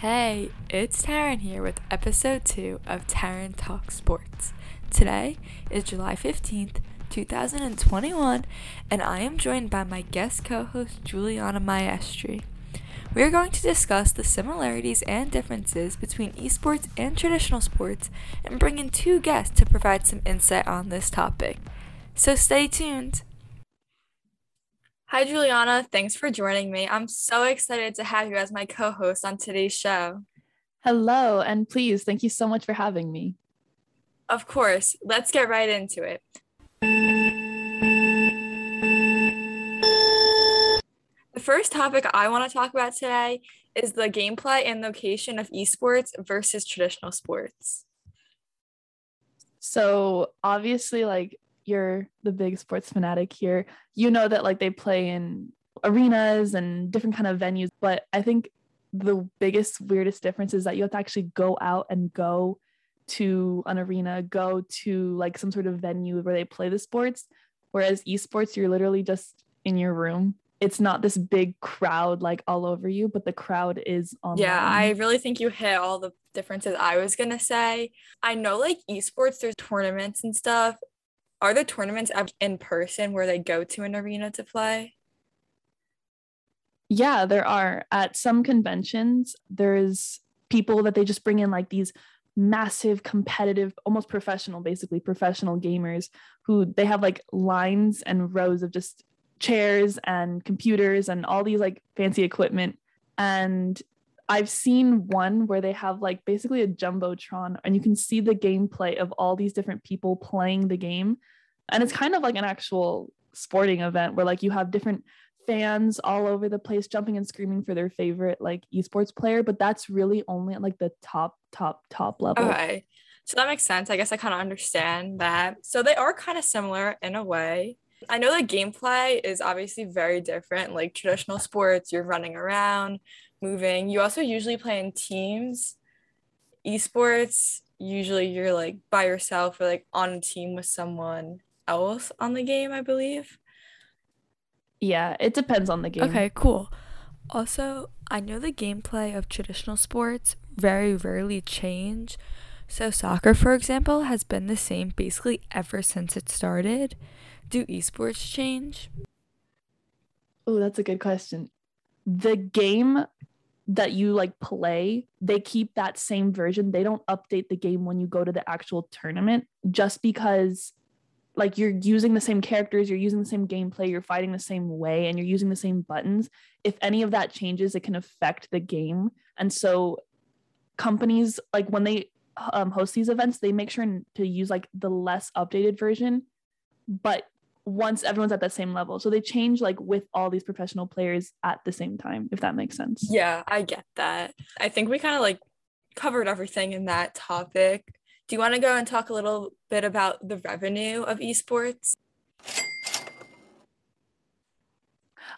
Hey, it's Taryn here with episode 2 of Taryn Talk Sports. Today is July 15th, 2021, and I am joined by my guest co host Juliana Maestri. We are going to discuss the similarities and differences between esports and traditional sports and bring in two guests to provide some insight on this topic. So stay tuned. Hi, Juliana. Thanks for joining me. I'm so excited to have you as my co host on today's show. Hello, and please, thank you so much for having me. Of course. Let's get right into it. The first topic I want to talk about today is the gameplay and location of esports versus traditional sports. So, obviously, like you're the big sports fanatic here, you know that like they play in arenas and different kind of venues. But I think the biggest, weirdest difference is that you have to actually go out and go to an arena, go to like some sort of venue where they play the sports. Whereas esports, you're literally just in your room. It's not this big crowd like all over you, but the crowd is on. Yeah, I really think you hit all the differences I was gonna say. I know like esports, there's tournaments and stuff, are the tournaments in person where they go to an arena to play? Yeah, there are. At some conventions, there's people that they just bring in like these massive competitive almost professional basically professional gamers who they have like lines and rows of just chairs and computers and all these like fancy equipment and I've seen one where they have like basically a jumbotron and you can see the gameplay of all these different people playing the game. And it's kind of like an actual sporting event where like you have different fans all over the place jumping and screaming for their favorite like esports player, but that's really only at like the top top top level. Okay. So that makes sense. I guess I kind of understand that. So they are kind of similar in a way. I know the gameplay is obviously very different. Like traditional sports, you're running around, moving. You also usually play in teams. Esports, usually you're like by yourself or like on a team with someone else on the game, I believe. Yeah, it depends on the game. Okay, cool. Also, I know the gameplay of traditional sports very rarely change. So soccer, for example, has been the same basically ever since it started. Do esports change? Oh, that's a good question. The game that you like play, they keep that same version. They don't update the game when you go to the actual tournament just because like you're using the same characters, you're using the same gameplay, you're fighting the same way and you're using the same buttons. If any of that changes, it can affect the game. And so companies like when they um, host these events, they make sure to use like the less updated version, but once everyone's at that same level. So they change like with all these professional players at the same time, if that makes sense. Yeah, I get that. I think we kind of like covered everything in that topic. Do you want to go and talk a little bit about the revenue of esports?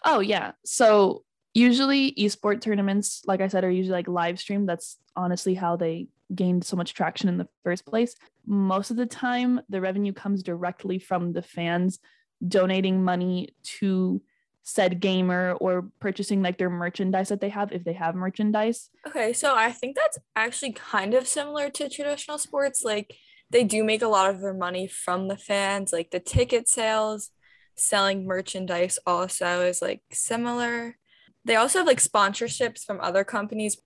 Oh, yeah. So usually esport tournaments, like I said, are usually like live stream. That's honestly how they gained so much traction in the first place. Most of the time, the revenue comes directly from the fans donating money to said gamer or purchasing like their merchandise that they have if they have merchandise. Okay, so I think that's actually kind of similar to traditional sports. Like they do make a lot of their money from the fans, like the ticket sales, selling merchandise also is like similar. They also have like sponsorships from other companies.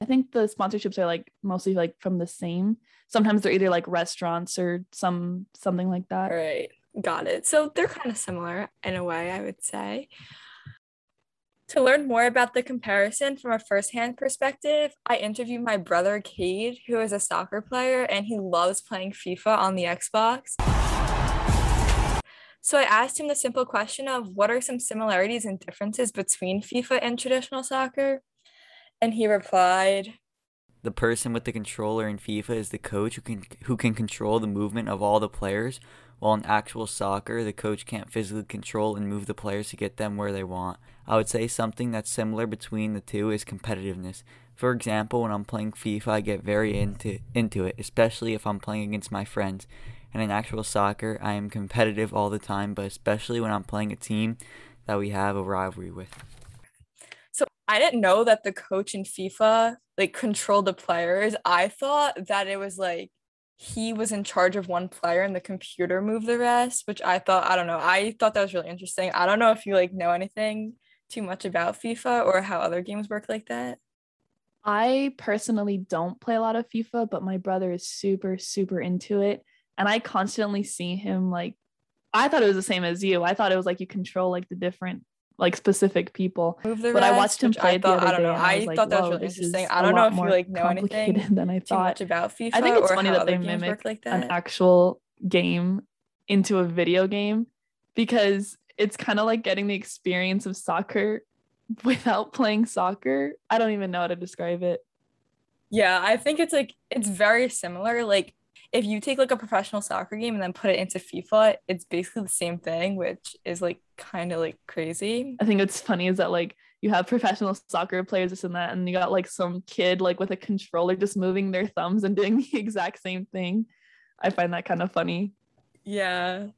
I think the sponsorships are like mostly like from the same. Sometimes they're either like restaurants or some something like that. Right. Got it. So they're kind of similar in a way, I would say. To learn more about the comparison from a firsthand perspective, I interviewed my brother Cade, who is a soccer player and he loves playing FIFA on the Xbox. So I asked him the simple question of what are some similarities and differences between FIFA and traditional soccer? And he replied, the person with the controller in FIFA is the coach who can who can control the movement of all the players, while in actual soccer, the coach can't physically control and move the players to get them where they want. I would say something that's similar between the two is competitiveness. For example, when I'm playing FIFA, I get very into into it, especially if I'm playing against my friends. And in actual soccer, I am competitive all the time, but especially when I'm playing a team that we have a rivalry with. I didn't know that the coach in FIFA like controlled the players. I thought that it was like he was in charge of one player and the computer moved the rest, which I thought I don't know. I thought that was really interesting. I don't know if you like know anything too much about FIFA or how other games work like that. I personally don't play a lot of FIFA, but my brother is super, super into it. And I constantly see him like, I thought it was the same as you. I thought it was like you control like the different, like specific people. Move the But I watched him play I thought, I don't know. I I was like, thought that was "Whoa, really interesting. I don't know if you like know anything complicated than I too thought. much about FIFA. I think it's funny that they mimic like an actual game into a video game because it's kind of like getting the experience of soccer without playing soccer. I don't even know how to describe it. Yeah, I think it's like it's very similar. Like if you take like a professional soccer game and then put it into FIFA, it's basically the same thing, which is like kind of like crazy. I think what's funny is that like you have professional soccer players, this and that, and you got like some kid like with a controller just moving their thumbs and doing the exact same thing. I find that kind of funny. Yeah,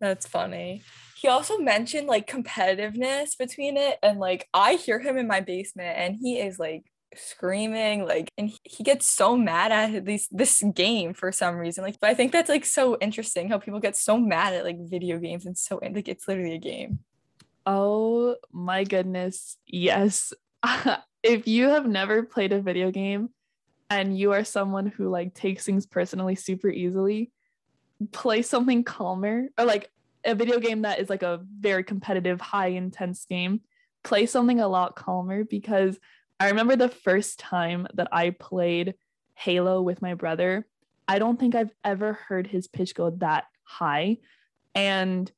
that's funny. He also mentioned like competitiveness between it, and like I hear him in my basement, and he is like screaming like and he- gets so mad at this this game for some reason like but i think that's like so interesting how people get so mad at like video games and so like it's literally a game Oh my goodness. Yes. if you have never played a video game and you are someone who like takes things personally super easily, play something calmer or like a video game that is like a very competitive, high intense game. Play something a lot calmer because I remember the first time that I played Halo with my brother. I don't think I've ever heard his pitch go that high. And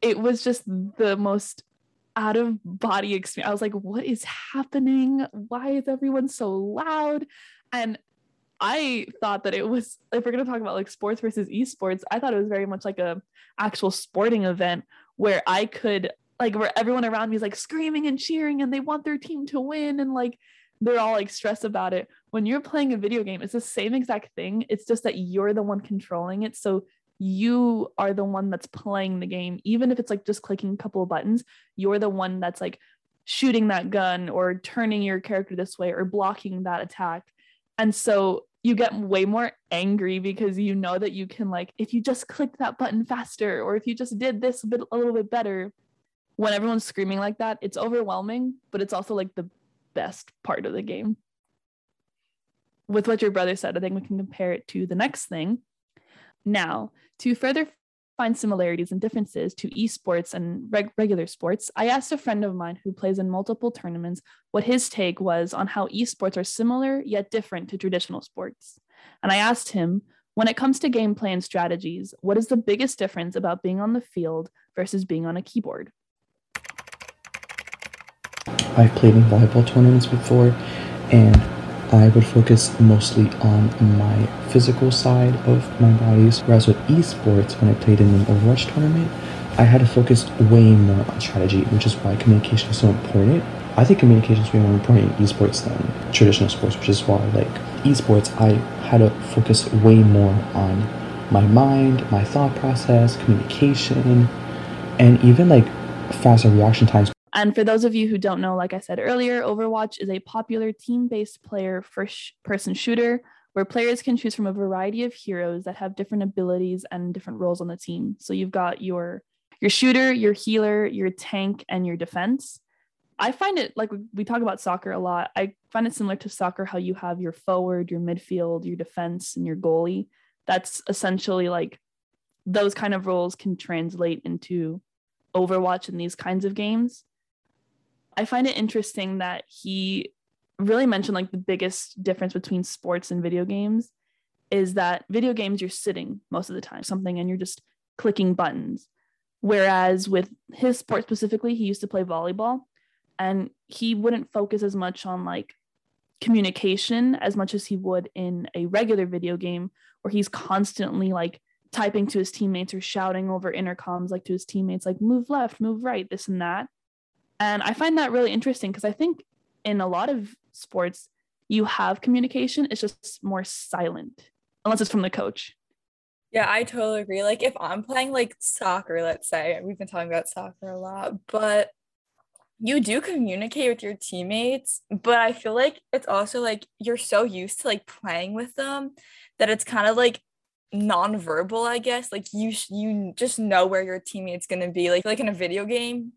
it was just the most out of body experience. I was like, what is happening? Why is everyone so loud? And I thought that it was if we're gonna talk about like sports versus esports, I thought it was very much like a actual sporting event where I could like where everyone around me is like screaming and cheering and they want their team to win and like they're all like stressed about it. When you're playing a video game, it's the same exact thing. It's just that you're the one controlling it. So you are the one that's playing the game even if it's like just clicking a couple of buttons you're the one that's like shooting that gun or turning your character this way or blocking that attack and so you get way more angry because you know that you can like if you just click that button faster or if you just did this a bit a little bit better when everyone's screaming like that it's overwhelming but it's also like the best part of the game with what your brother said i think we can compare it to the next thing now, to further find similarities and differences to esports and reg- regular sports, I asked a friend of mine who plays in multiple tournaments what his take was on how esports are similar yet different to traditional sports. And I asked him, when it comes to gameplay and strategies, what is the biggest difference about being on the field versus being on a keyboard? I've played in volleyball tournaments before, and I would focus mostly on my physical side of my bodies. Whereas with esports, when I played in an Overwatch tournament, I had to focus way more on strategy, which is why communication is so important. I think communication is way more important in esports than traditional sports, which is why, like esports, I had to focus way more on my mind, my thought process, communication, and even like faster reaction times And for those of you who don't know, like I said earlier, Overwatch is a popular team based player first person shooter where players can choose from a variety of heroes that have different abilities and different roles on the team. So you've got your your shooter, your healer, your tank, and your defense. I find it like we talk about soccer a lot. I find it similar to soccer how you have your forward, your midfield, your defense, and your goalie. That's essentially like those kind of roles can translate into Overwatch in these kinds of games. I find it interesting that he really mentioned like the biggest difference between sports and video games is that video games you're sitting most of the time something and you're just clicking buttons. Whereas with his sport specifically he used to play volleyball and he wouldn't focus as much on like communication as much as he would in a regular video game where he's constantly like typing to his teammates or shouting over intercoms like to his teammates like move left move right this and that and I find that really interesting because I think in a lot of sports, you have communication, it's just more silent, unless it's from the coach. Yeah, I totally agree. Like if I'm playing like soccer, let's say, we've been talking about soccer a lot, but you do communicate with your teammates, but I feel like it's also like you're so used to like playing with them that it's kind of like nonverbal, I guess. Like you you just know where your teammate's gonna be. Like like in a video game,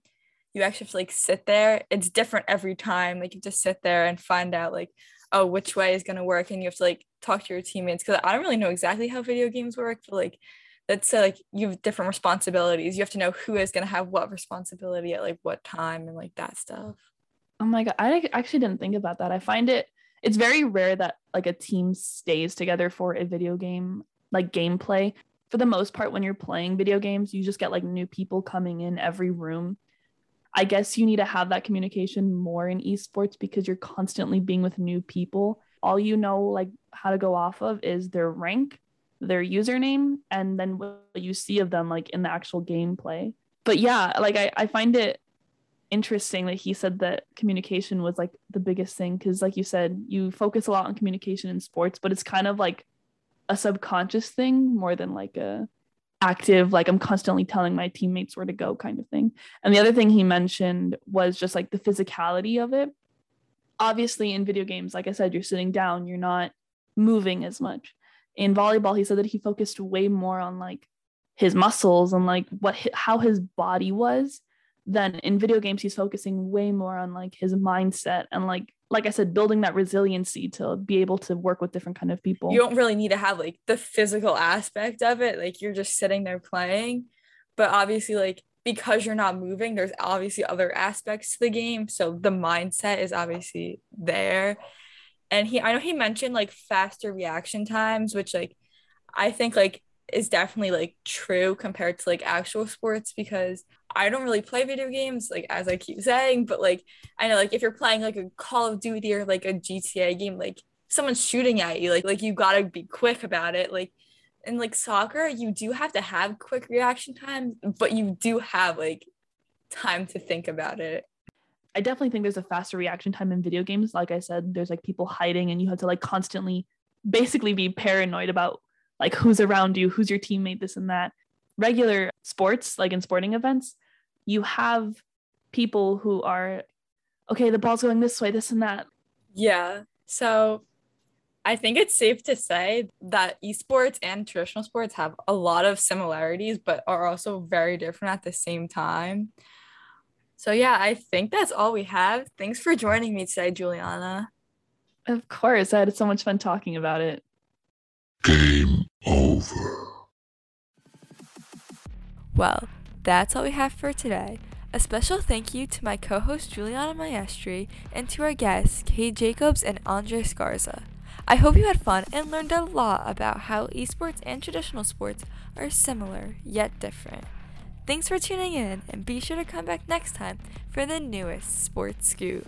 you actually have to like sit there. It's different every time. Like you just sit there and find out like, oh, which way is gonna work, and you have to like talk to your teammates because I don't really know exactly how video games work, but like let's say like you have different responsibilities. You have to know who is gonna have what responsibility at like what time and like that stuff. Oh my god, I actually didn't think about that. I find it it's very rare that like a team stays together for a video game like gameplay. For the most part, when you're playing video games, you just get like new people coming in every room. I guess you need to have that communication more in esports because you're constantly being with new people. All you know, like how to go off of is their rank, their username, and then what you see of them like in the actual gameplay. But yeah, like I, I find it interesting that he said that communication was like the biggest thing because like you said you focus a lot on communication in sports but it's kind of like a subconscious thing more than like a active like i'm constantly telling my teammates where to go kind of thing. And the other thing he mentioned was just like the physicality of it. Obviously in video games like i said you're sitting down you're not moving as much. In volleyball he said that he focused way more on like his muscles and like what how his body was then in video games he's focusing way more on like his mindset and like like I said, building that resiliency to be able to work with different kind of people. You don't really need to have like the physical aspect of it. Like you're just sitting there playing. But obviously, like because you're not moving, there's obviously other aspects to the game. So the mindset is obviously there. And he I know he mentioned like faster reaction times, which like I think like is definitely like true compared to like actual sports because I don't really play video games, like as I keep saying, but like I know like if you're playing like a Call of Duty or like a GTA game, like someone's shooting at you, like like you gotta be quick about it. Like in like soccer, you do have to have quick reaction time, but you do have like time to think about it. I definitely think there's a faster reaction time in video games. Like I said, there's like people hiding and you have to like constantly basically be paranoid about like who's around you, who's your teammate, this and that. Regular sports, like in sporting events, you have people who are okay the ball's going this way this and that. Yeah. So i think it's safe to say that esports and traditional sports have a lot of similarities but are also very different at the same time. So yeah i think that's all we have. Thanks for joining me today juliana. Of course. I had so much fun talking about it. Game over. Well that's all we have for today. A special thank you to my co host Juliana Maestri and to our guests Cade Jacobs and Andre Scarza. I hope you had fun and learned a lot about how esports and traditional sports are similar yet different. Thanks for tuning in and be sure to come back next time for the newest sports scoop.